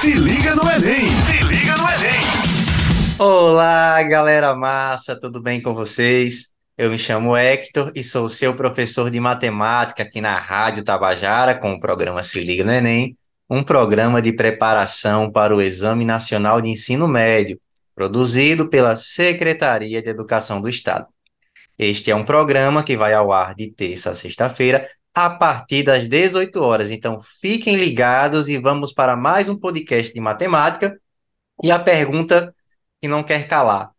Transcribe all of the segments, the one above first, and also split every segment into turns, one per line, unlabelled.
Se liga no Enem! Se liga no Enem!
Olá, galera massa, tudo bem com vocês? Eu me chamo Hector e sou seu professor de matemática aqui na Rádio Tabajara com o programa Se Liga no Enem, um programa de preparação para o Exame Nacional de Ensino Médio, produzido pela Secretaria de Educação do Estado. Este é um programa que vai ao ar de terça a sexta-feira, a partir das 18 horas. Então, fiquem ligados e vamos para mais um podcast de matemática. E a pergunta que não quer calar: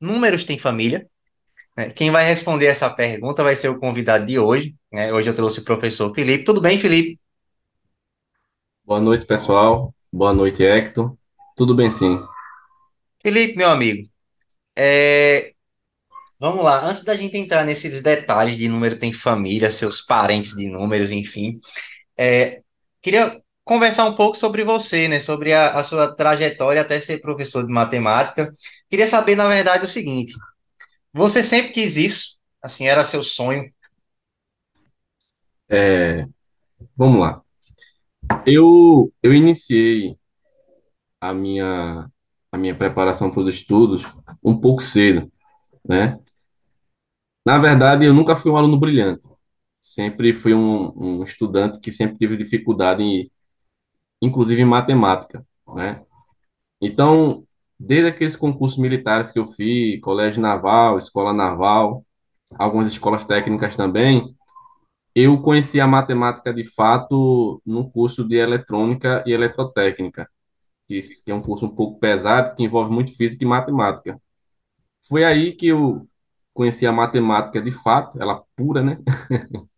números têm família? né? Quem vai responder essa pergunta vai ser o convidado de hoje. né? Hoje eu trouxe o professor Felipe. Tudo bem, Felipe?
Boa noite, pessoal. Boa noite, Hector. Tudo bem, sim.
Felipe, meu amigo, é, vamos lá. Antes da gente entrar nesses detalhes de número tem família, seus parentes de números, enfim, é, queria conversar um pouco sobre você, né? Sobre a, a sua trajetória até ser professor de matemática. Queria saber, na verdade, o seguinte: você sempre quis isso? Assim, era seu sonho?
É, vamos lá. Eu, eu iniciei a minha, a minha preparação para os estudos um pouco cedo, né? Na verdade, eu nunca fui um aluno brilhante. Sempre fui um, um estudante que sempre teve dificuldade, em, inclusive em matemática, né? Então, desde aqueles concursos militares que eu fiz, colégio naval, escola naval, algumas escolas técnicas também, Eu conheci a matemática de fato no curso de eletrônica e eletrotécnica, que é um curso um pouco pesado, que envolve muito física e matemática. Foi aí que eu conheci a matemática de fato, ela pura, né?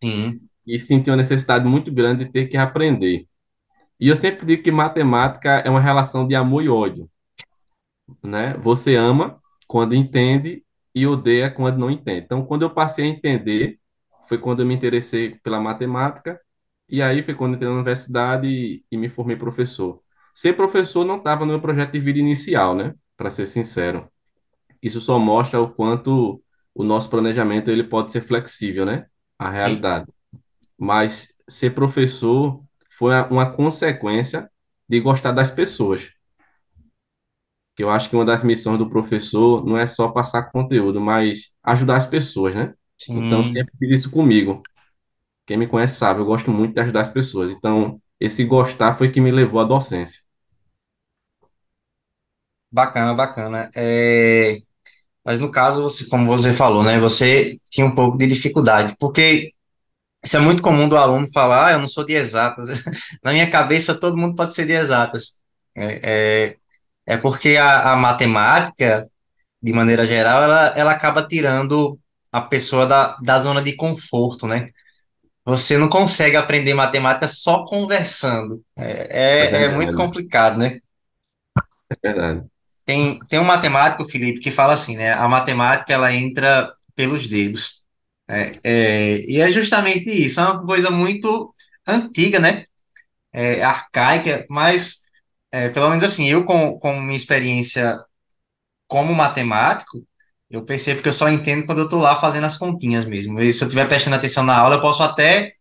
Sim,
E senti uma necessidade muito grande de ter que aprender. E eu sempre digo que matemática é uma relação de amor e ódio, né? Você ama quando entende e odeia quando não entende. Então, quando eu passei a entender, foi quando eu me interessei pela matemática, e aí foi quando eu entrei na universidade e, e me formei professor. Ser professor não estava no meu projeto de vida inicial, né? Para ser sincero. Isso só mostra o quanto o nosso planejamento ele pode ser flexível, né? A
sim,
realidade. Mas ser professor foi a- uma consequência de gostar das pessoas. Que eu acho que uma das missões do professor não é só passar conteúdo, mas ajudar as pessoas, né? Então,
sim.
sempre fiz isso comigo. Quem me conhece sabe, eu gosto muito de ajudar as pessoas. Então, esse gostar foi que me levou à docência.
Bacana, bacana. É, mas no caso, você, como você falou, né? Você tinha um pouco de dificuldade, porque isso é muito comum do aluno falar, ah, eu não sou de exatas. Na minha cabeça, todo mundo pode ser de exatas. É, é, é porque a, a matemática, de maneira geral, ela, ela acaba tirando a pessoa da, da zona de conforto, né? Você não consegue aprender matemática só conversando.
É
É, é, é muito complicado, né?
é verdade.
Tem, tem um matemático, Felipe, que fala assim, né? A matemática, ela entra pelos dedos. É, é, e é justamente isso. É uma coisa muito antiga, né? É, arcaica, mas, é, pelo menos assim, eu com, com minha experiência como matemático, eu percebo que eu só entendo quando eu estou lá fazendo as continhas mesmo. E se eu estiver prestando atenção na aula, eu posso até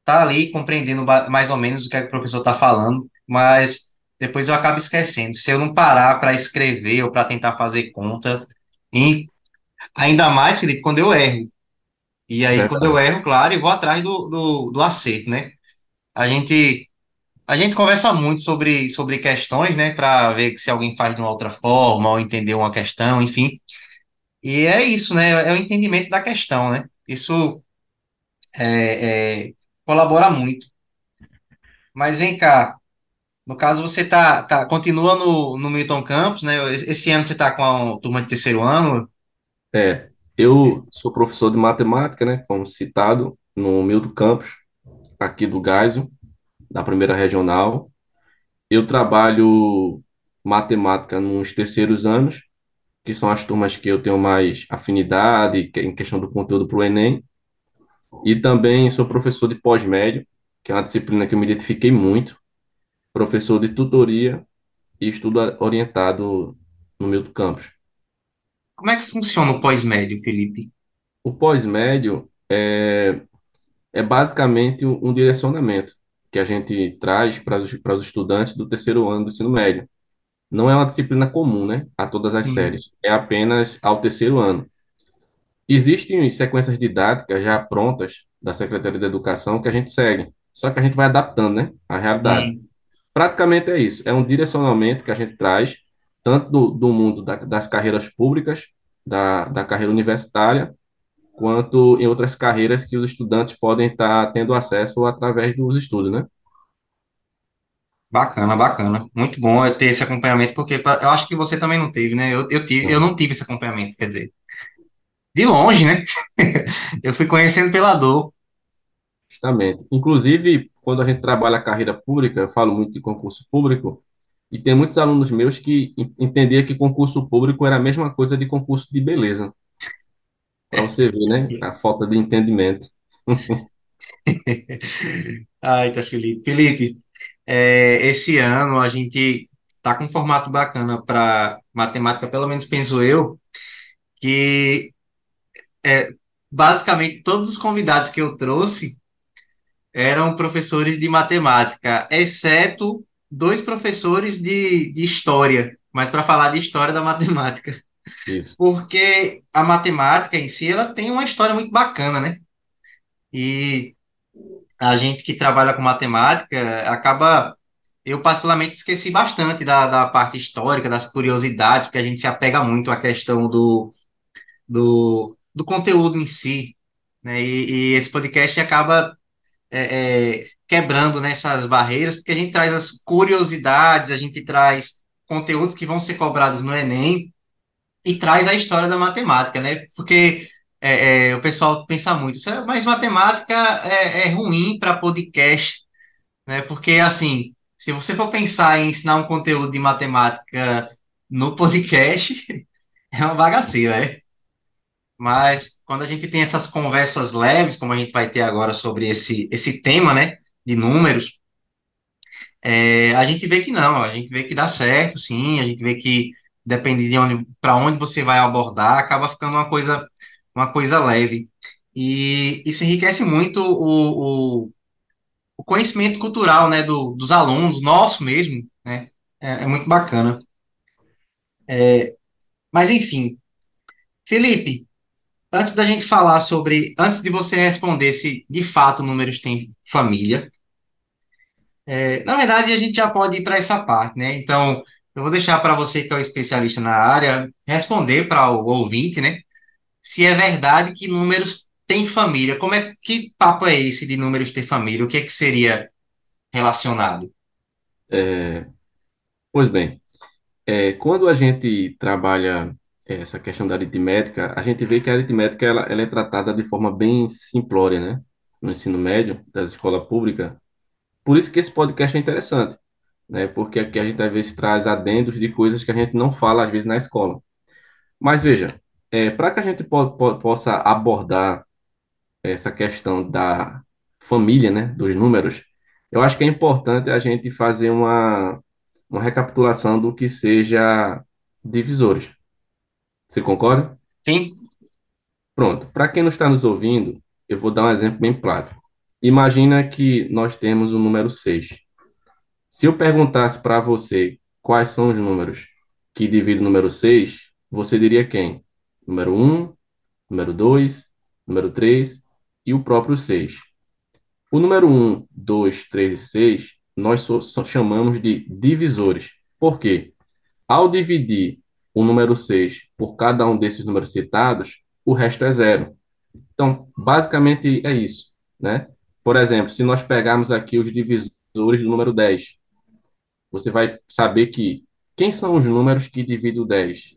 estar ali compreendendo mais ou menos o que, é que o professor está falando, mas depois eu acabo esquecendo. Se eu não parar para escrever ou para tentar fazer conta, e ainda mais, Felipe, quando eu erro. E
É
aí, quando eu erro, claro, eu vou atrás do, do, do acerto, né? A gente, a gente conversa muito sobre, sobre questões, né, para ver se alguém faz de uma outra forma ou entender uma questão, enfim. E é isso, né? É o entendimento da questão, né? Isso é, é, colabora muito. Mas vem cá, no caso você tá, tá continua no, no Milton Campos, né? Esse ano você tá com a turma de terceiro ano.
É, eu sou professor de matemática, né? Como citado, no Milton Campos, aqui do Gaisel, da primeira regional. Eu trabalho matemática nos terceiros anos, que são as turmas que eu tenho mais afinidade que- em questão do conteúdo para o Enem. E também sou professor de pós-médio, que é uma disciplina que eu me identifiquei muito, professor de tutoria e estudo orientado no Milton Campos.
Como é que funciona o pós-médio, Felipe?
O pós-médio é, é basicamente um direcionamento. que a gente traz para os, para os estudantes do terceiro ano do ensino médio. Não é uma disciplina comum, né, a todas as
Sim,
séries, é apenas ao terceiro ano. Existem sequências didáticas já prontas da Secretaria de Educação que a gente segue, só que a gente vai adaptando, né, à realidade.
sim.
Praticamente é isso, é um direcionamento que a gente traz, tanto do, do mundo da- das carreiras públicas, da, da carreira universitária, quanto em outras carreiras que os estudantes podem estar tendo acesso através dos estudos, né?
Bacana, bacana. Muito bom ter esse acompanhamento, porque eu acho que você também não teve, né? Eu, eu tive, eu não tive esse acompanhamento, quer dizer, de longe, né? Eu fui conhecendo pela dor.
Justamente. Inclusive, quando a gente trabalha a carreira pública, eu falo muito de concurso público, e tem muitos alunos meus que en- entendiam que concurso público era a mesma coisa de concurso de beleza, para você ver, né? A falta de entendimento.
Ai, tá, Felipe. Felipe, é, esse ano a gente tá com um formato bacana para matemática, pelo menos penso eu, que é, basicamente todos os convidados que eu trouxe eram professores de matemática, exceto dois professores de, de história, mas para falar de história da matemática,
Isso.
porque a matemática em si ela tem uma história muito bacana, né? E a gente que trabalha com matemática acaba. Eu, particularmente, esqueci bastante da, da parte histórica, das curiosidades, porque a gente se apega muito à questão do, do, do conteúdo em si, né? E, e esse podcast acaba é, é, quebrando nessas barreiras, porque a gente traz as curiosidades, a gente traz conteúdos que vão ser cobrados no Enem e traz a história da matemática, né? Porque é, é, o pessoal pensa muito, "Isso é- mas matemática é, é ruim para podcast, né? Porque, assim, se você for pensar em ensinar um conteúdo de matemática no podcast, é uma bagaceira, né? Mas quando a gente tem essas conversas leves, como a gente vai ter agora sobre esse, esse tema, né, de números, é, a gente vê que não, a gente vê que dá certo, sim, a gente vê que depende de onde, para onde você vai abordar, acaba ficando uma coisa, uma coisa leve. E isso enriquece muito o, o, o conhecimento cultural, né, do, dos alunos, nosso mesmo, né, é, é muito bacana. Mas enfim, Felipe, antes da gente falar sobre, antes de você responder se de fato números têm família, é, na verdade a gente já pode ir para essa parte, né? Então, eu vou deixar para você que é o especialista na área responder para o ouvinte, né? Se é verdade que números têm família. Como é que papo é esse de números ter família? O que é que seria relacionado?
É, pois bem, é, quando a gente trabalha essa questão da aritmética, a gente vê que a aritmética ela, ela é tratada de forma bem simplória, né? No ensino médio, das escolas públicas. Por isso que esse podcast é interessante, né? Porque aqui a gente às vezes traz adendos de coisas que a gente não fala às vezes na escola. Mas veja, para que a gente po po possa abordar essa questão da família, né, dos números, eu acho que é importante a gente fazer uma, uma recapitulação do que seja divisores. Você concorda?
Sim?
Pronto. Para quem não está nos ouvindo, eu vou dar um exemplo bem prático. Imagina que nós temos o número 6. Se eu perguntasse para você quais são os números que dividem o número 6, você diria quem? Número um, número 2, número 3 e o próprio 6. O número um, 2, 3 e 6 nós só chamamos de divisores. Por quê? Ao dividir o número 6 por cada um desses números citados, o resto é zero. Então, basicamente é isso, né? Por exemplo, se nós pegarmos aqui os divisores do número 10, você vai saber que quem são os números que dividem o 10?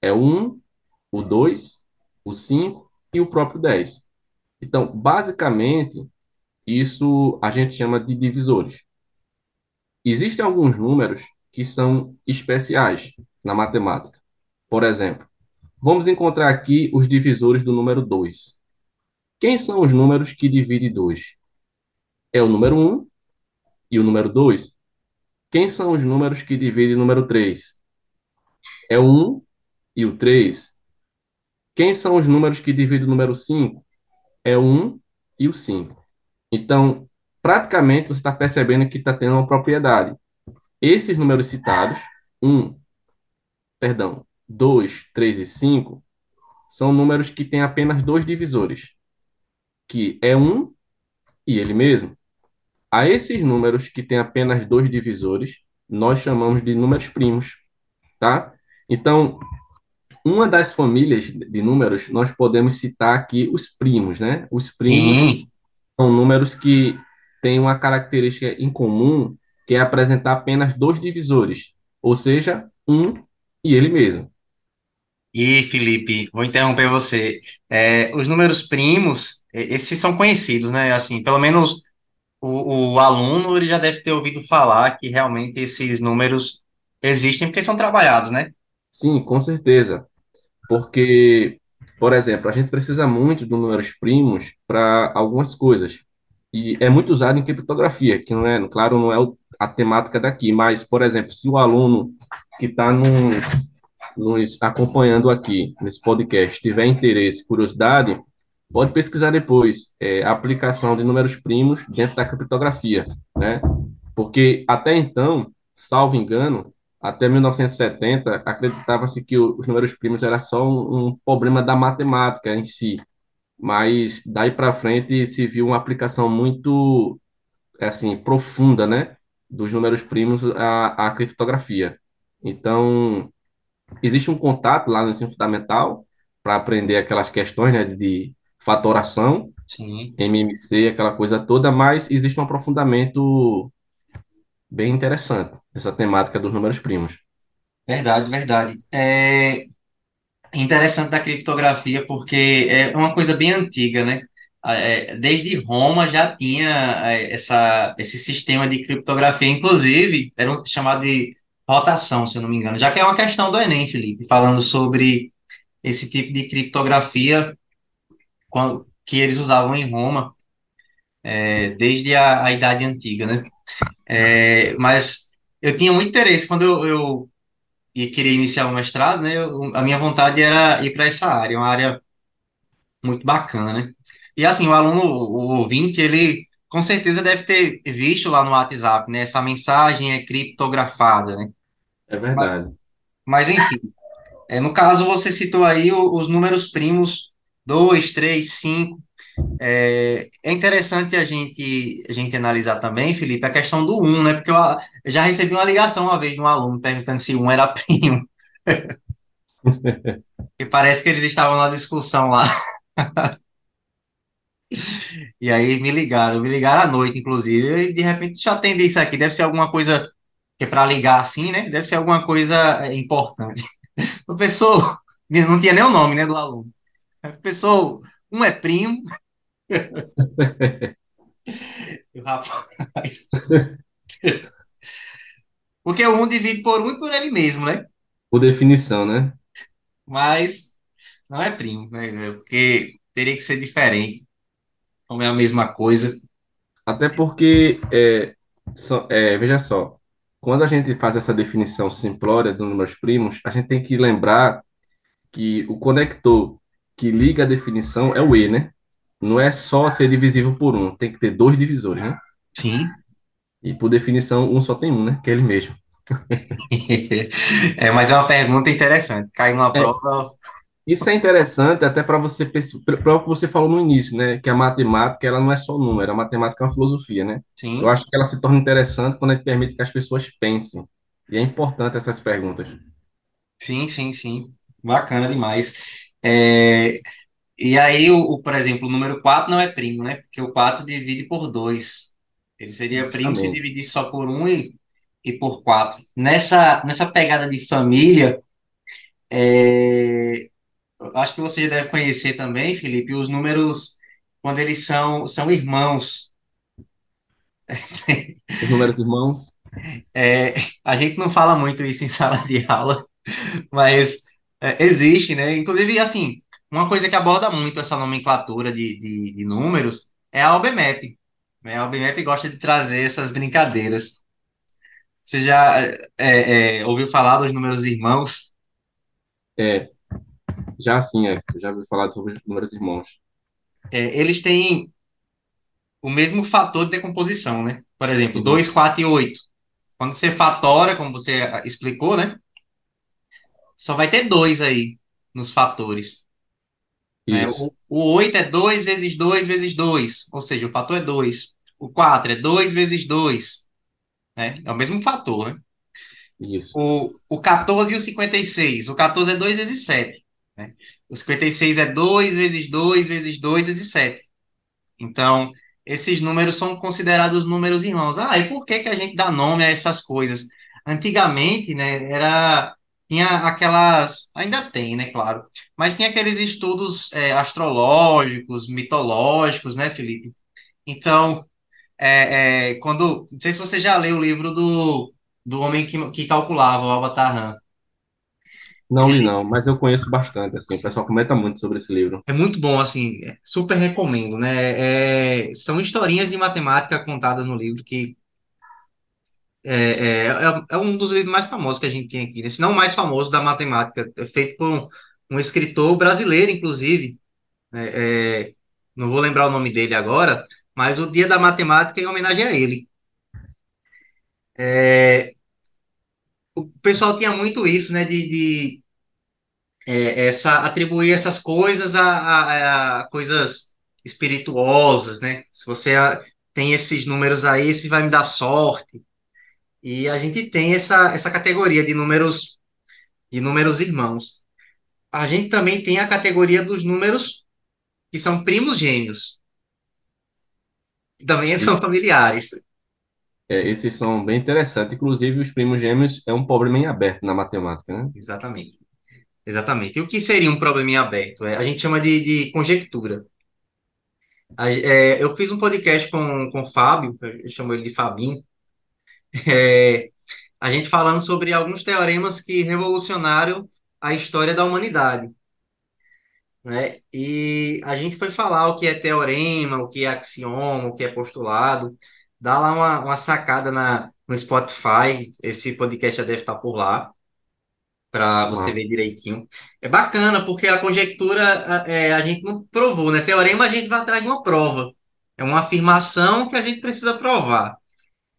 É o 1, o 2, o 5 e o próprio 10. Então, basicamente, isso a gente chama de divisores. Existem alguns números que são especiais na matemática. Por exemplo, vamos encontrar aqui os divisores do número 2. Quem são os números que dividem 2? É o número 1 e o número 2. Quem são os números que dividem o número 3? É o 1 e o 3. Quem são os números que dividem o número 5? É o 1 e o 5. Então, praticamente você está percebendo que está tendo uma propriedade. Esses números citados, 1, perdão, 2, 3 e 5, são números que têm apenas dois divisores, que é 1 e ele mesmo. A esses números que têm apenas dois divisores, nós chamamos de números primos, tá? Então, uma das famílias de números, nós podemos citar aqui os primos, né? Os primos
Sim.
são números que têm uma característica em comum, que é apresentar apenas dois divisores, ou seja, um e ele mesmo.
E, Felipe, vou interromper você. É, os números primos, esses são conhecidos, né? Assim, pelo menos o, o aluno ele já deve ter ouvido falar que realmente esses números existem porque são trabalhados, né?
Sim, com certeza. Porque, por exemplo, a gente precisa muito de números primos para algumas coisas. E é muito usado em criptografia, que não é, claro, não é o- a temática daqui, mas, por exemplo, se o aluno que está nos acompanhando aqui nesse podcast tiver interesse, curiosidade, pode pesquisar depois é, a aplicação de números primos dentro da criptografia, né? Porque até então, salvo engano, até 1970, acreditava-se que os números primos era só um, um problema da matemática em si, mas daí para frente se viu uma aplicação muito assim profunda, né, dos números primos à, à criptografia. Então, existe um contato lá no ensino fundamental para aprender aquelas questões, né, de fatoração,
Sim,
MMC, aquela coisa toda, mas existe um aprofundamento bem interessante dessa temática dos números primos.
verdade, verdade. É interessante da criptografia porque é uma coisa bem antiga, né? Ah, é, desde Roma já tinha é, essa, esse sistema de criptografia, inclusive era chamado de rotação, se eu não me engano, já que é uma questão do Enem, Felipe, falando sobre esse tipo de criptografia que eles usavam em Roma, é, desde a, a Idade Antiga, né? É, mas eu tinha muito interesse quando eu, eu ia querer iniciar o mestrado, né? eu- a minha vontade era ir para essa área, uma área muito bacana, né? E assim, o aluno, o ouvinte, ele com certeza deve ter visto lá no WhatsApp, né? Essa mensagem é criptografada, né?
É
Mas,
verdade.
mas enfim, é, no caso você citou aí os números primos 2, 3, 5. É, é interessante a gente, a gente analisar também, Felipe, a questão do um, né? Porque eu, eu já recebi uma ligação uma vez de um aluno perguntando se um era primo. E parece que eles estavam na discussão lá. E aí me ligaram, me ligaram à noite, inclusive, e de repente, deixa eu atender isso aqui, deve ser alguma coisa que é para ligar assim, né? Deve ser alguma coisa é, importante. Professor, não tinha nem o nome, né, do aluno. Professor, um é primo, o rapaz. Porque o um divide por um e por ele mesmo, né?
Por definição, né?
Mas não é primo, né? Porque teria que ser diferente, como é a mesma coisa.
Até porque, é, só- é, veja só, quando a gente faz essa definição simplória dos números primos, a gente tem que lembrar que o conector que liga a definição é o E, né? Não é só ser divisível por um, tem que ter dois divisores, né?
Sim.
E por definição, um só tem um, né? Que é ele mesmo.
É, mas é uma pergunta interessante. Cai numa
É,
prova,
isso é interessante até para você, para o que você falou no início, né? Que a matemática, ela não é só número, a matemática é uma filosofia, né? Eu
sim,
acho que ela se torna interessante quando a gente permite que as pessoas pensem. E é importante essas perguntas.
sim, sim, sim. Bacana demais. É, e aí, o, o, por exemplo, o número 4 não é primo, né? Porque o 4 divide por 2. Ele seria primo se
Justamente.
dividisse só por um e, e por 4. Nessa, nessa pegada de família, é, eu acho que você deve conhecer também, Felipe, os números quando eles são, são irmãos.
Os números irmãos,
É, a gente não fala muito isso em sala de aula, mas é, existe, né? Inclusive, assim, uma coisa que aborda muito essa nomenclatura de, de, de números é a OBMAP. Né? A OBMAP gosta de trazer essas brincadeiras. Você já é, é, ouviu falar dos números irmãos?
é, já assim, é, eu já ouvi falar sobre os números irmãos.
É, eles têm o mesmo fator de decomposição, né? Por exemplo,
Uhum.
2, 4 e 8. Quando você fatora, como você ah, explicou, né? Só vai ter dois aí nos fatores.
Isso,
O, o 8 é 2 vezes 2 vezes 2, ou seja, o fator é 2. O 4 é 2 vezes 2, né? É o mesmo fator, né?
isso,
O, o 14 e o 56. O 14 é 2 vezes 7, né? O 56 é 2 vezes 2 vezes 2 vezes 7. Então, esses números são considerados números irmãos. Ah, e por que que a gente dá nome a essas coisas? Antigamente, né, era tinha aquelas, ainda tem, né, claro, mas tinha aqueles estudos é, astrológicos, mitológicos, né, Felipe? Então, é, é, quando, não sei se você já leu o livro do, do homem que, que calculava, o Avatar
Não li não, mas eu conheço bastante, assim, o pessoal comenta muito sobre esse livro.
É muito bom, assim, é, super recomendo, né? É, são historinhas de matemática contadas no livro que é, é, é, é um dos livros mais famosos que a gente tem aqui, né? Se não mais famoso da matemática, é feito por um, um escritor brasileiro, inclusive, né? É, não vou lembrar o nome dele agora, mas o Dia da Matemática é em homenagem a ele. É, o pessoal tinha muito isso, né? De, de é, essa, atribuir essas coisas a, a- a coisas espirituosas, né? Se você ah, tem esses números aí, se vai me dar sorte. E a gente tem essa, essa categoria de números de números irmãos. A gente também tem a categoria dos números que são primos gêmeos, também são familiares.
É, esses são bem interessantes, inclusive os primos gêmeos é um problema em aberto na matemática, né?
Exatamente. Exatamente. E o que seria um probleminha aberto? É, a gente chama de, de conjectura. A- é, eu fiz um podcast com, com o Fábio, eu chamo ele de Fabinho, é, a gente falando sobre alguns teoremas que revolucionaram a história da humanidade, né? E a gente foi falar o que é teorema, o que é axioma, o que é postulado. Dá lá uma, uma sacada na, no Spotify, esse podcast já deve estar por lá, para você ver direitinho. É bacana, porque a conjectura a, é, a gente não provou, né? Teorema a gente vai atrás de uma prova. É uma afirmação que a gente precisa provar.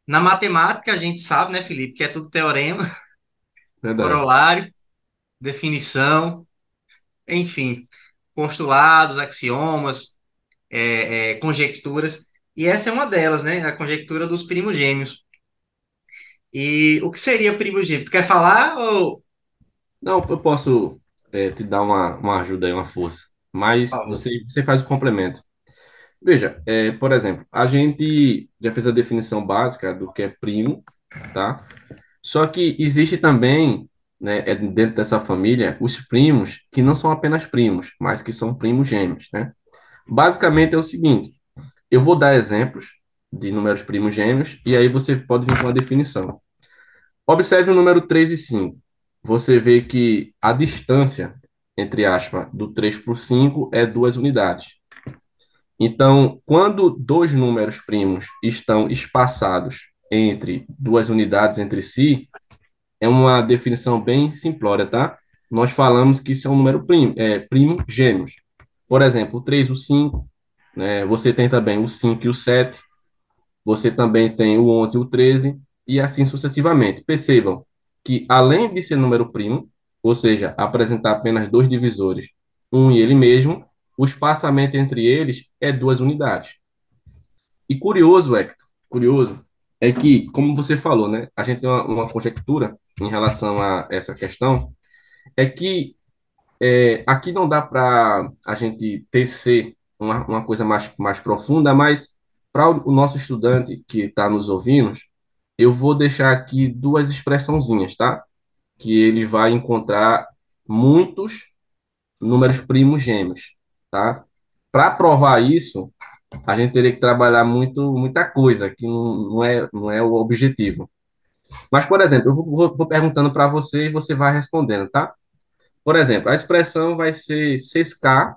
Na matemática, a gente sabe, né, Felipe, que é tudo teorema,
verdade.
corolário, definição, enfim, postulados, axiomas, é, é, conjecturas. E essa é uma delas, né? A conjectura dos primos gêmeos. E o que seria primo gêmeo? Tu quer falar ou...
Não, eu posso é, te dar uma, uma ajuda aí, uma força, mas você, você faz o complemento. Veja, é, por exemplo, a gente já fez a definição básica do que é primo, tá? Só que existe também, né, é dentro dessa família, os primos que não são apenas primos, mas que são primos gêmeos, né? Basicamente é o seguinte, eu vou dar exemplos de números primos gêmeos e aí você pode vir com uma definição. Observe o número 3 e 5. Você vê que a distância, entre aspas, do 3 por 5 é duas unidades. Então, quando dois números primos estão espaçados entre duas unidades entre si, é uma definição bem simplória, tá? Nós falamos que isso é um número primo, é, primo gêmeos. Por exemplo, o 3, o 5, né? Você tem também o 5 e o 7, você também tem o 11 e o 13, e assim sucessivamente. Percebam que, além de ser número primo, ou seja, apresentar apenas dois divisores, um e ele mesmo, o espaçamento entre eles é duas unidades. E curioso, Hector, curioso, é que, como você falou, né, a gente tem uma, uma conjectura em relação a essa questão, é que é, aqui não dá para a gente tecer uma, uma coisa mais, mais profunda, mas para o, nosso estudante que está nos ouvindo, eu vou deixar aqui duas expressãozinhas, tá? Que ele vai encontrar muitos números primos gêmeos, tá? Para provar isso, a gente teria que trabalhar muito, muita coisa, que não, não é, não é o objetivo. Mas, por exemplo, eu vou, vou perguntando para você e você vai respondendo, tá? Por exemplo, a expressão vai ser 6K,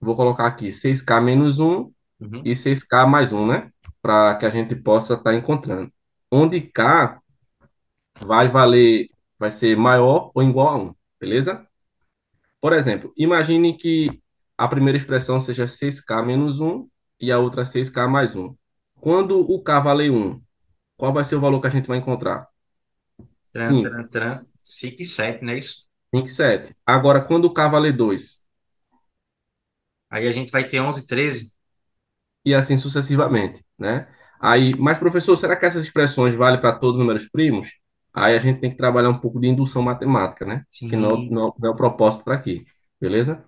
vou colocar aqui 6K menos um
Uhum.
e 6K mais um, né? Para que a gente possa estar encontrando. Onde K vai valer, vai ser maior ou igual a um, beleza? Por exemplo, imagine que a primeira expressão seja 6K menos um e a outra 6K mais um. Quando o K valer 1, qual vai ser o valor que a gente vai encontrar?
Tran,
5.
tran, tran. 5 e 7, não é isso?
5 e 7. Agora, quando o K valer 2,
Aí a gente vai ter 11 e 13.
e assim sucessivamente, né? Aí, mas professor, será que essas expressões valem para todos os números primos? Aí a gente tem que trabalhar um pouco de indução matemática, né? Que não, é o-
Sim,
não, não é o propósito para aqui, beleza?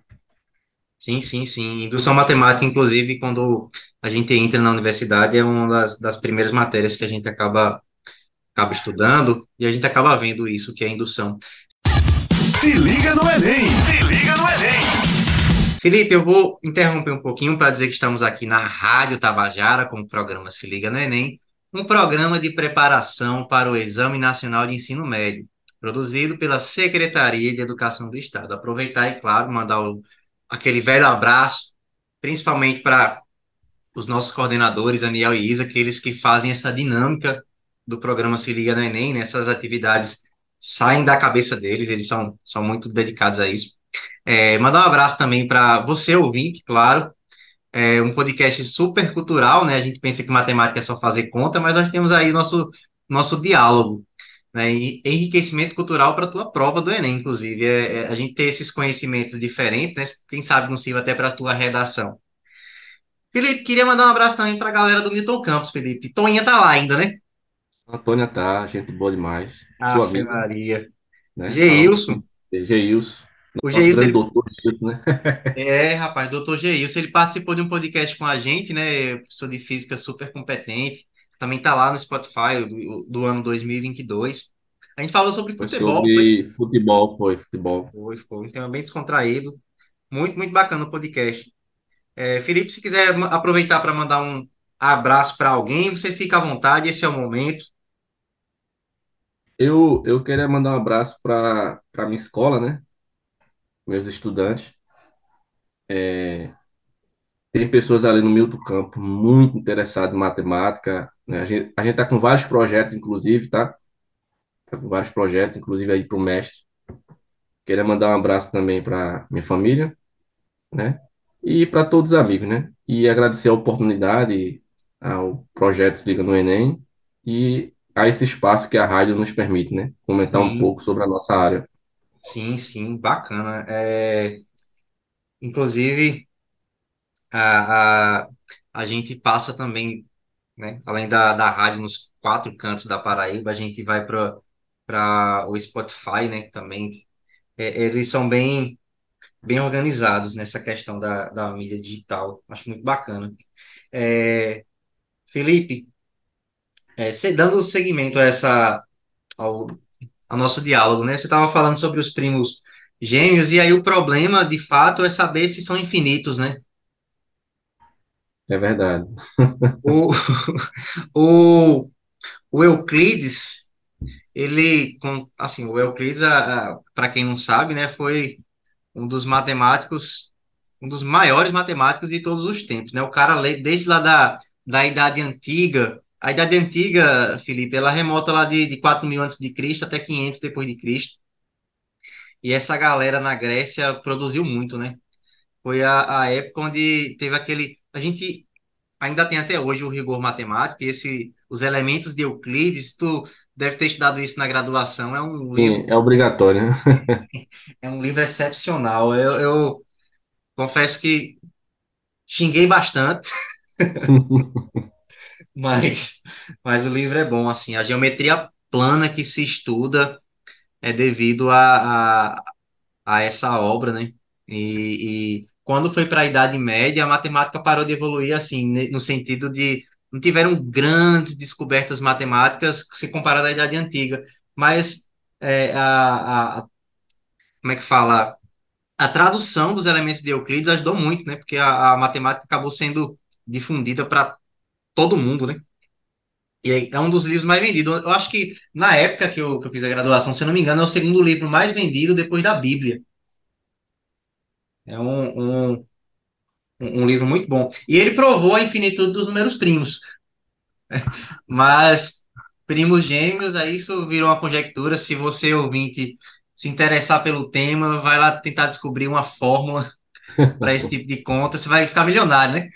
sim, sim, sim. Indução matemática, inclusive, quando a gente entra na universidade, é uma das, das primeiras matérias que a gente acaba, acaba estudando e a gente acaba vendo isso, que é indução.
Se liga no Enem! Se liga no Enem!
Felipe, eu vou interromper um pouquinho para dizer que estamos aqui na Rádio Tabajara com o programa Se Liga no Enem, um programa de preparação para o Exame Nacional de Ensino Médio, produzido pela Secretaria de Educação do Estado. Aproveitar e, claro, mandar o- aquele velho abraço, principalmente para os nossos coordenadores, Aniel e Isa, aqueles que fazem essa dinâmica do programa Se Liga no Enem, né? Essas atividades saem da cabeça deles, eles são, são muito dedicados a isso. É, mandar um abraço também para você, ouvinte, claro. É um podcast super cultural, né? A gente pensa que matemática é só fazer conta, mas nós temos aí nosso, nosso diálogo, né? E enriquecimento cultural para a tua prova do Enem, inclusive. É, é a gente ter esses conhecimentos diferentes, né? Quem sabe não sirva até para a tua redação. Felipe, queria mandar um abraço também para a galera do Milton Campos, Felipe. Toninha tá lá ainda, né?
Antônia tá, gente boa demais. Sua amiga,
Maria.
né?
Geilson.
Geilson.
O Geilson, ele
doutor Geilson, né?
É, rapaz, doutor Geilson, ele participou de um podcast com a gente, né? Professor de física super competente. Também tá lá no Spotify do, do ano 2022. A gente falou sobre
Foi
futebol, foi,
sobre futebol, foi futebol.
foi, foi um tema bem descontraído. Muito, muito bacana o podcast. É, Felipe, se quiser aproveitar para mandar um abraço para alguém, você fica à vontade, esse é o momento.
Eu, eu queria mandar um abraço para para minha escola, né? Meus estudantes. Tem pessoas ali no Milton Campo muito interessadas em matemática, né? A gente, a gente tá com vários projetos, inclusive, tá? Tá com vários projetos, inclusive aí para o mestre. Queria mandar um abraço também para minha família, né? E para todos os amigos, né? E agradecer a oportunidade ao projeto Se Liga no Enem e a esse espaço que a rádio nos permite, né? Comentar um
Sim,
pouco sobre a nossa área.
Sim, sim, bacana. É, inclusive, a, a, a gente passa também né? Além da, da rádio nos quatro cantos da Paraíba, a gente vai para o Spotify, né? Também é, eles são bem bem organizados nessa questão da, da mídia digital. Acho muito bacana. É, Felipe, é, dando seguimento a essa ao, ao nosso diálogo, né? Você estava falando sobre os primos gêmeos e aí o problema, de fato, é saber se são infinitos, né?
É verdade.
O, o, o Euclides Ele, assim, o Euclides, para quem não sabe, né, foi um dos matemáticos, um dos maiores matemáticos de todos os tempos, né? O cara, desde lá da, da Idade Antiga, a Idade Antiga, Felipe, ela remota lá de, de 4 mil antes de Cristo até 500 depois de Cristo. E essa galera na Grécia produziu muito, né? Foi a, a época onde teve aquele... A gente ainda tem até hoje o rigor matemático, e esse, os elementos de Euclides, tu deve ter estudado isso na graduação, é um livro
Sim, é obrigatório, né?
É um livro excepcional. Eu, eu confesso que xinguei bastante, mas, mas o livro é bom. Assim, a geometria plana que se estuda é devido a, a, a essa obra, né? E, e quando foi para a Idade Média, a matemática parou de evoluir assim, no sentido de não tiveram grandes descobertas matemáticas se comparado à Idade Antiga, mas é, a, a, como é que fala? a tradução dos elementos de Euclides ajudou muito, né? Porque a, a matemática acabou sendo difundida para todo mundo, né? E é um dos livros mais vendidos. Eu acho que na época que eu, que eu fiz a graduação, se não me engano, é o segundo livro mais vendido depois da Bíblia. É um, um, um livro muito bom. E ele provou a infinitude dos números primos. Mas primos gêmeos, aí isso virou uma conjectura. Se você, ouvinte, se interessar pelo tema, vai lá tentar descobrir uma fórmula para esse tipo de conta, você vai ficar milionário, né?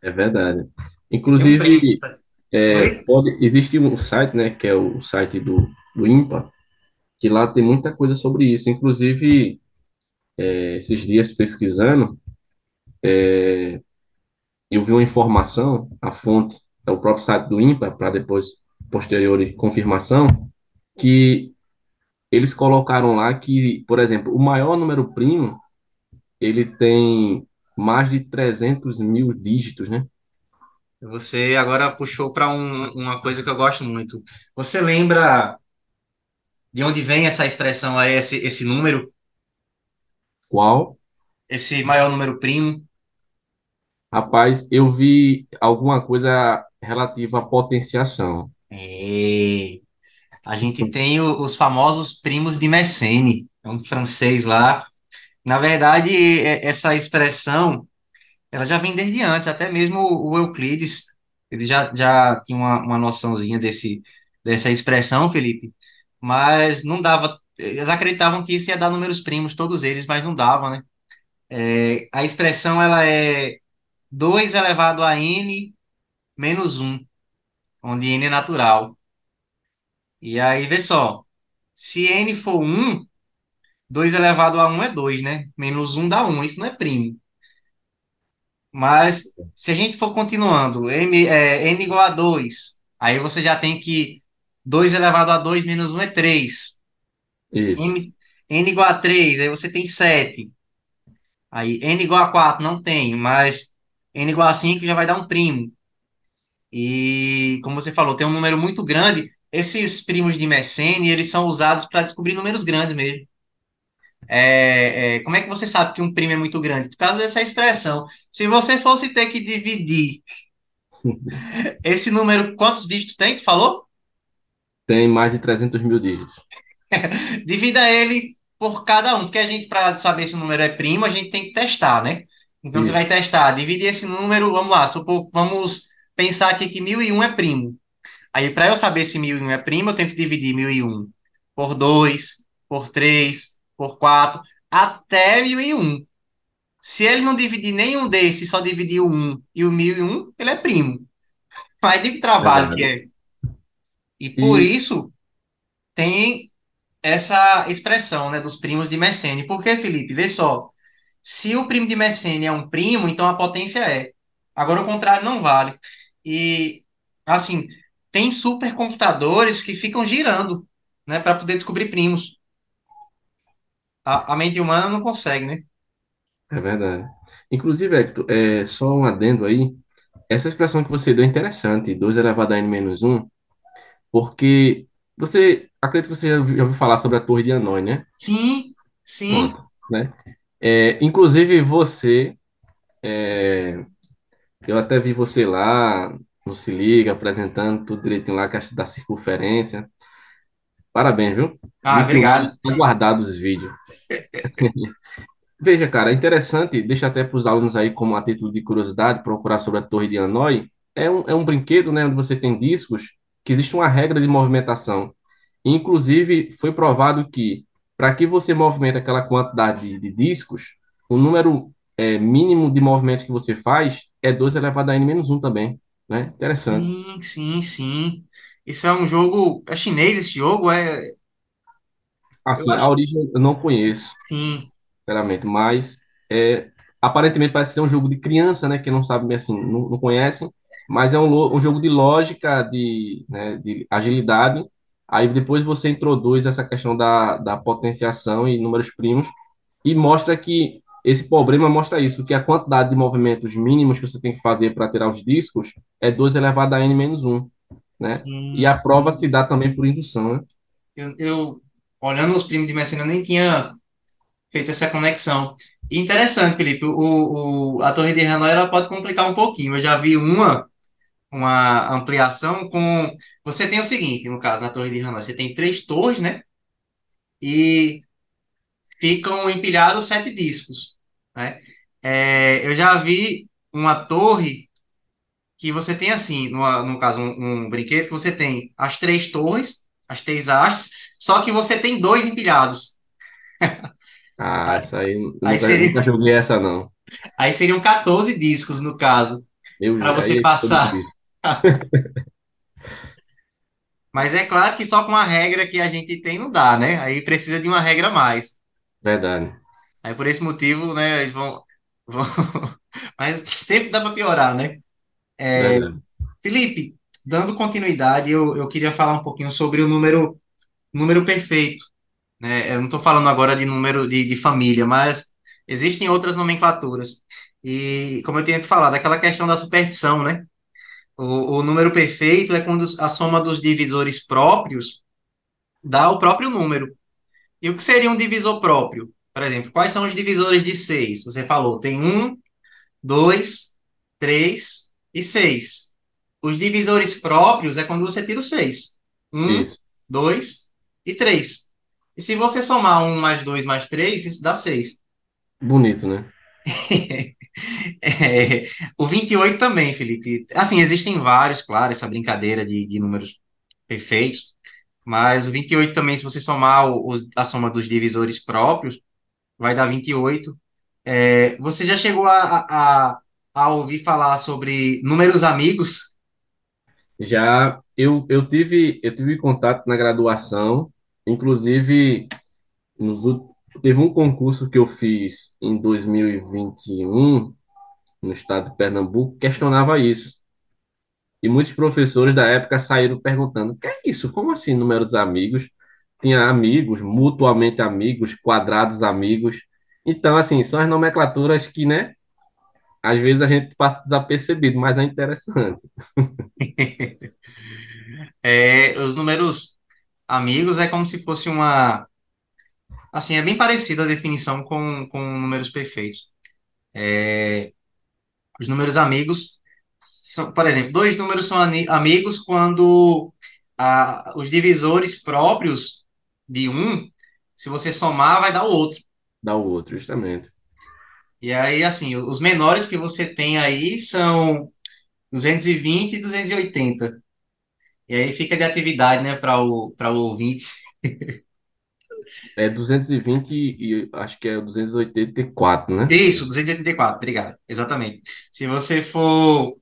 É verdade. Inclusive,
tá?
é, pode, existe um site, né, que é o site do, do INPA, que lá tem muita coisa sobre isso. Inclusive, é, esses dias pesquisando, eu vi uma informação, a fonte é o próprio site do INPA, para depois, posterior confirmação, que eles colocaram lá que, por exemplo, o maior número primo, ele tem mais de 300 mil dígitos, né?
Você agora puxou para uma coisa que eu gosto muito. Você lembra de onde vem essa expressão aí, esse, esse número,
Qual?
esse maior número primo?
Rapaz, eu vi alguma coisa relativa à potenciação.
É, a gente tem o- os famosos primos de Mersenne, é um francês lá. Na verdade, é- essa expressão, ela já vem desde antes, até mesmo o Euclides, ele já, já tinha uma, uma noçãozinha desse, dessa expressão, Felipe, mas não dava, eles acreditavam que isso ia dar números primos, todos eles, mas não dava, né? É, a expressão, ela é 2 elevado a n menos um, onde n é natural. E aí, vê só, se n for um 2 elevado a um é 2, né? Menos um dá um, isso não é primo. Mas se a gente for continuando, m, é, n igual a 2, aí você já tem que 2 elevado a 2 menos um é 3.
Isso,
M, n igual a 3, aí você tem 7. Aí n igual a 4, não tem, mas n igual a 5 já vai dar um primo. E como você falou, tem um número muito grande. Esses primos de Mersenne, eles são usados para descobrir números grandes mesmo. É, é, como é que você sabe que um primo é muito grande? Por causa dessa expressão. Se você fosse ter que dividir esse número, quantos dígitos tem? Tu falou?
tem mais de 300 mil dígitos.
Divida ele por cada um, porque a gente, para saber se o número é primo, a gente tem que testar, né? Então você vai
Isso,
testar, divide esse número, vamos lá, supor, vamos pensar aqui que 1001 é primo. Aí, para eu saber se 1001 é primo, eu tenho que dividir 1001 por 2, por 3, por 4, até 1001. Se ele não dividir nenhum desses, só dividir o 1 e o 1001, ele é primo. Mas de que trabalho que
verdade.
é? E por
E
isso tem essa expressão, né, dos primos de Mersenne. Por que, Felipe? Vê só. Se o primo de Mersenne é um primo, então a potência é. Agora o contrário não vale. E, assim, tem supercomputadores que ficam girando, né, para poder descobrir primos. A, a mente humana não consegue, né?
é verdade. Inclusive, Hector, é, só um adendo aí, essa expressão que você deu é interessante, 2 elevado a n menos um, porque você, acredito que você já ouviu já ouviu falar sobre a Torre de Hanoi, né?
Sim, sim.
Pronto, né? É, inclusive você, é, eu até vi você lá no Se Liga, apresentando tudo direitinho lá, a questão da circunferência. Parabéns, viu?
Ah,
filmaram,
obrigado.
guardados os vídeos. Veja, cara, é interessante, deixa até para os alunos aí como a título de curiosidade, procurar sobre a Torre de Hanoi. É um, é um brinquedo, né, onde você tem discos, que existe uma regra de movimentação. Inclusive, foi provado que para que você movimente aquela quantidade de, de discos, o número é, mínimo de movimento que você faz é 2 elevado a n menos um também, né? Interessante.
Sim, sim, sim. Isso é um jogo. É chinês esse jogo? É.
Assim, a origem eu não conheço.
Sim.
sinceramente, mas é, aparentemente parece ser um jogo de criança, né, que não sabe, assim, não, não conhecem, mas é um, um jogo de lógica, de, né, de agilidade, aí depois você introduz essa questão da, da potenciação e números primos, e mostra que esse problema mostra isso, que a quantidade de movimentos mínimos que você tem que fazer para tirar os discos é 2 elevado a n menos um, né? E
Sim,
a prova
sim.
se dá também por indução, né?
Eu, eu, olhando os primos de Messina, eu nem tinha feito essa conexão. E interessante, Felipe, o, o, a Torre de Hanoi ela pode complicar um pouquinho. Eu já vi uma, uma ampliação com. Você tem o seguinte, no caso, na Torre de Hanoi, você tem três torres, né? E ficam empilhados sete discos, né? É, eu já vi uma torre que você tem assim, no, no caso, um, um brinquedo, que você tem as três torres, as três hastes, só que você tem dois empilhados.
Ah, essa aí, eu
Aí
nunca,
seria,
nunca joguei essa, não.
aí seriam 14 discos, no caso. Para você
todo
passar. Mas é claro que só com a regra que a gente tem não dá, né? Aí precisa de uma regra a mais.
Verdade,
Aí por esse motivo, né, eles vão, vão... Mas sempre dá para piorar, né?
Verdade.
Felipe, dando continuidade, eu, eu queria falar um pouquinho sobre o número, número perfeito, né? Eu não estou falando agora de número de, de família, mas existem outras nomenclaturas. E, como eu tinha te falado, aquela questão da superstição, né? O, o número perfeito é quando a soma dos divisores próprios dá o próprio número. E o que seria um divisor próprio? Por exemplo, quais são os divisores de 6? Você falou, tem um, dois, três e seis. Os divisores próprios é quando você tira o seis. Um,
Isso.
dois e três. E se você somar um mais dois mais três, isso dá seis.
Bonito, né?
É, o 28 também, Felipe. Assim, existem vários, claro, essa brincadeira de, de números perfeitos, mas o 28 também, se você somar o, a soma dos divisores próprios, vai dar 28. É, você já chegou a, a, a a ouvir falar sobre números amigos?
Já eu, eu tive eu tive contato na graduação, inclusive nos, teve um concurso que eu fiz em 2021 no estado de Pernambuco, que questionava isso. E muitos professores da época saíram perguntando: "O que é isso? Como assim números amigos?" Tinha amigos, mutuamente amigos, quadrados amigos. Então, assim, são as nomenclaturas que, né, às vezes a gente passa desapercebido, mas é interessante.
É, os números amigos é como se fosse uma. Assim, é bem parecida a definição com, com números perfeitos. Os números amigos são, por exemplo, dois números são amigos quando ah, os divisores próprios de um, se você somar, vai dar o outro.
Dá o outro, justamente.
E aí, assim, os menores que você tem aí são 220 e 280. E aí fica de atividade, né, para o, o ouvinte.
É 220 e acho que é 284, né?
Isso, 284, obrigado. Exatamente. Se você for.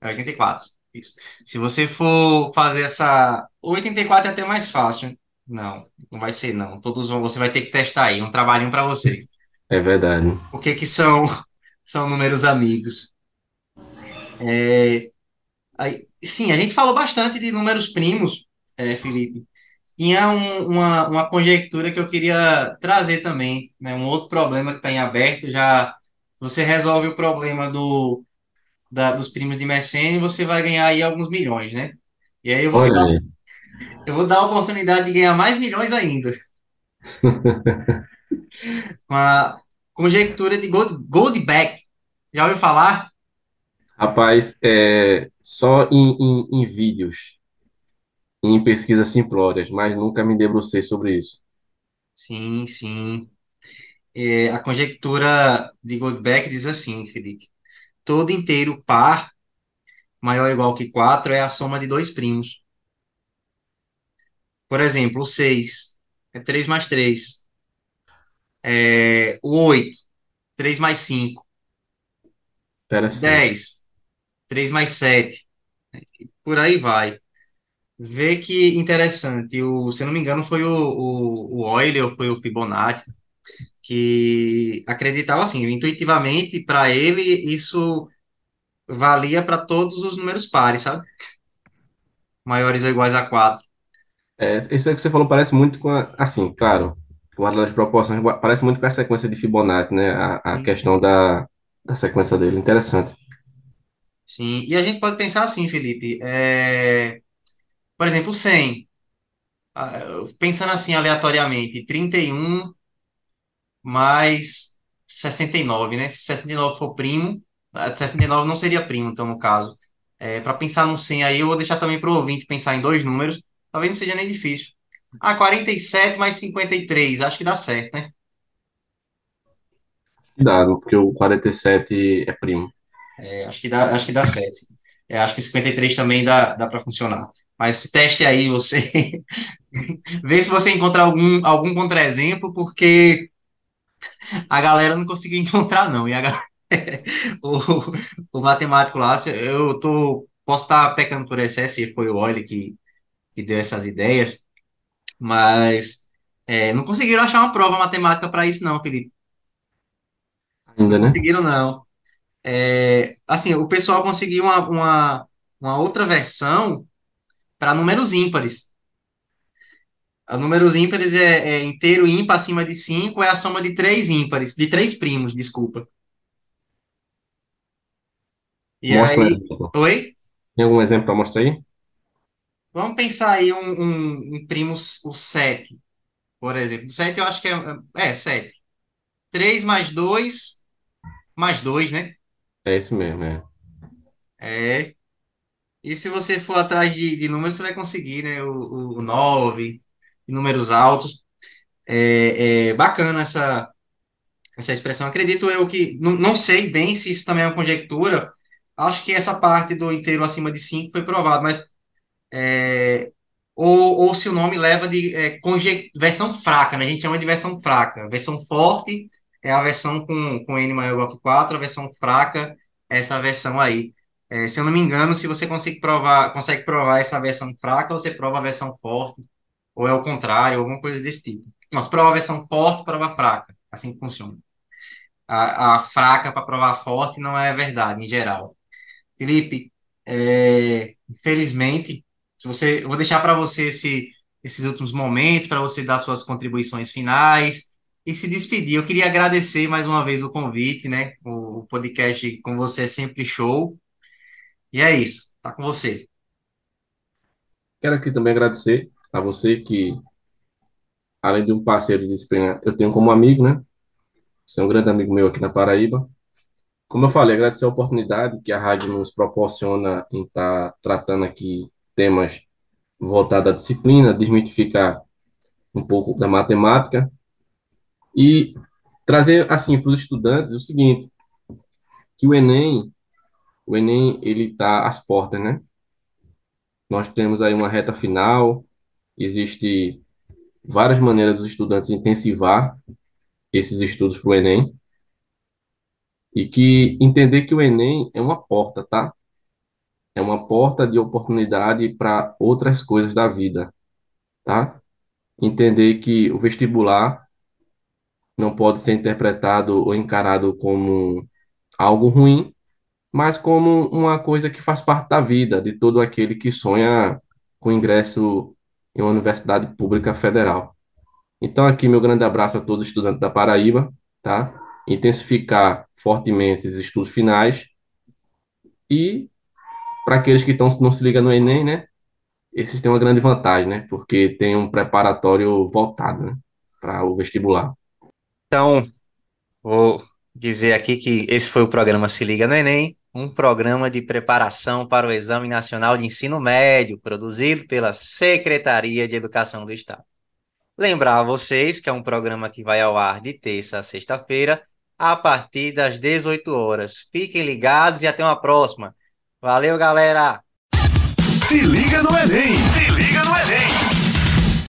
É 84, isso. Se você for fazer essa. O 84 é até mais fácil. Não, não vai ser, não. Todos vão. Você vai ter que testar aí. Um trabalhinho para vocês.
É verdade.
O que que são, são números amigos? É, aí, sim, a gente falou bastante de números primos, é, Felipe. Tinha um- uma, uma conjectura que eu queria trazer também, né? Um outro problema que está em aberto. Já você resolve o problema do da- dos primos de Messene, você vai ganhar aí alguns milhões, né? E aí eu vou dar, eu vou dar a oportunidade de ganhar mais milhões ainda, com a conjectura de Gold, Goldback. Já ouviu falar?
Rapaz, é só em, em, em vídeos, em pesquisas simplórias, mas nunca me debrucei sobre isso.
Sim, sim. É, a conjectura de Goldback diz assim, Felipe. Todo inteiro par maior ou igual que 4 é a soma de dois primos. Por exemplo, o 6 é 3 mais 3. É, o 8, 3 mais 5.
Interessante.
10, 3 mais 7. Por aí vai. Vê que interessante. O, se não me engano, foi o, o, o Euler ou foi o Fibonacci que acreditava assim, intuitivamente, para ele, isso valia para todos os números pares, sabe? Maiores ou iguais a 4.
É, isso aí que você falou parece muito com a, assim, claro, guardando as proporções, parece muito com a sequência de Fibonacci, né? A, a questão da, da sequência dele. Interessante.
Sim, e a gente pode pensar assim, Felipe. é, Por exemplo, 100. ah, Pensando assim aleatoriamente, 31 mais 69, né? Se 69 for primo, ah, 69 não seria primo, então, no caso. É, para pensar no 100 aí, eu vou deixar também para o ouvinte pensar em dois números. Talvez não seja nem difícil. Ah, 47 mais 53, acho que dá certo, né?
Cuidado, porque o 47 é primo.
É, acho que dá, acho que dá certo. É, acho que 53 também dá, dá para funcionar. Mas teste aí, você vê se você encontra algum, algum contra-exemplo, porque a galera não conseguiu encontrar, não. E a, o, o matemático lá, eu tô, posso estar pecando por excesso, e foi o Euler que, que deu essas ideias, mas é, não conseguiram achar uma prova matemática para isso, não, Felipe. Não
Ainda, né?
conseguiram, não. É, assim, o pessoal conseguiu uma, uma, uma outra versão para números ímpares. Números ímpares é, é inteiro ímpar acima de 5 é a soma de três ímpares, de três primos, desculpa. E
Mostra um
aí,
exemplo.
oi?
Tem algum exemplo para mostrar aí?
Vamos pensar aí um, um, um primo, o 7, por exemplo. O 7 eu acho que é, é 7. 3 mais 2 mais 2, né?
É isso mesmo, é.
É. E se você for atrás de, de números, você vai conseguir, né? O, o 9, números altos. É, é bacana essa, essa expressão. Acredito eu que, não, não sei bem se isso também é uma conjectura. Acho que essa parte do inteiro acima de 5 foi provado, mas é, ou, ou se o nome leva de é, versão fraca, né? A gente chama de versão fraca. Versão forte é a versão com, com N maior que 4, a versão fraca é essa versão aí. É, se eu não me engano, se você consegue provar, consegue provar essa versão fraca, você prova a versão forte, ou é o contrário, alguma coisa desse tipo. Se prova a versão forte, prova a fraca. Assim que funciona. A, a fraca para provar forte não é verdade, em geral. Felipe, é, infelizmente, se você, eu vou deixar para você esse, esses últimos momentos, para você dar suas contribuições finais e se despedir. Eu queria agradecer mais uma vez o convite, né? O, o podcast com você é sempre show. E é isso, tá com você.
Quero aqui também agradecer a você que, além de um parceiro de disciplina, eu tenho como amigo, né? Você é um grande amigo meu aqui na Paraíba. Como eu falei, agradecer a oportunidade que a rádio nos proporciona em estar tratando aqui temas voltados à disciplina, desmistificar um pouco da matemática e trazer assim para os estudantes o seguinte, que o Enem, o Enem ele está às portas, né? Nós temos aí uma reta final, existe várias maneiras dos estudantes intensivar esses estudos para o Enem e que entender que o Enem é uma porta, tá? É uma porta de oportunidade para outras coisas da vida, tá? Entender que o vestibular não pode ser interpretado ou encarado como algo ruim, mas como uma coisa que faz parte da vida de todo aquele que sonha com ingresso em uma universidade pública federal. Então, aqui, meu grande abraço a todos os estudantes da Paraíba, tá? Intensificar fortemente os estudos finais e para aqueles que estão não se ligam no Enem, né? Esses têm uma grande vantagem, né? Porque tem um preparatório voltado, né? Para o vestibular.
Então, vou dizer aqui que esse foi o programa Se Liga no Enem, um programa de preparação para o Exame Nacional de Ensino Médio, produzido pela Secretaria de Educação do Estado. Lembrar a vocês que é um programa que vai ao ar de terça a sexta-feira, a partir das 18 horas. Fiquem ligados e até uma próxima. Valeu, galera!
Se liga no Enem!